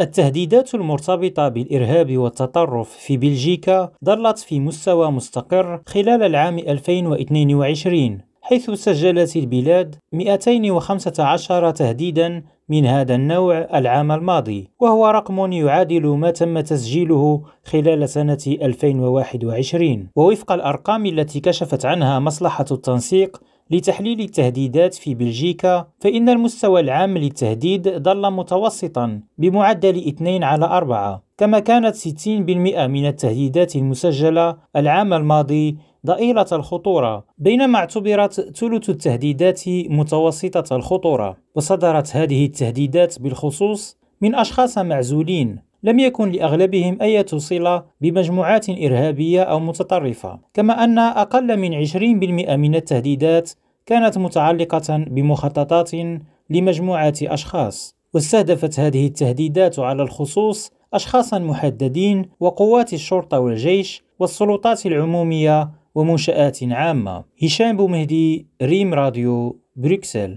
التهديدات المرتبطة بالإرهاب والتطرف في بلجيكا ظلت في مستوى مستقر خلال العام 2022 حيث سجلت البلاد 215 تهديدا من هذا النوع العام الماضي وهو رقم يعادل ما تم تسجيله خلال سنة 2021 ووفق الأرقام التي كشفت عنها مصلحة التنسيق لتحليل التهديدات في بلجيكا فإن المستوى العام للتهديد ظل متوسطا بمعدل 2 على 4 كما كانت 60% من التهديدات المسجلة العام الماضي ضئيلة الخطورة بينما اعتبرت ثلث التهديدات متوسطة الخطورة وصدرت هذه التهديدات بالخصوص من أشخاص معزولين. لم يكن لأغلبهم أي صلة بمجموعات إرهابية أو متطرفة كما أن أقل من 20% من التهديدات كانت متعلقة بمخططات لمجموعات أشخاص واستهدفت هذه التهديدات على الخصوص أشخاصا محددين وقوات الشرطة والجيش والسلطات العمومية ومنشآت عامة. هشام بومهدي ريم راديو بروكسل.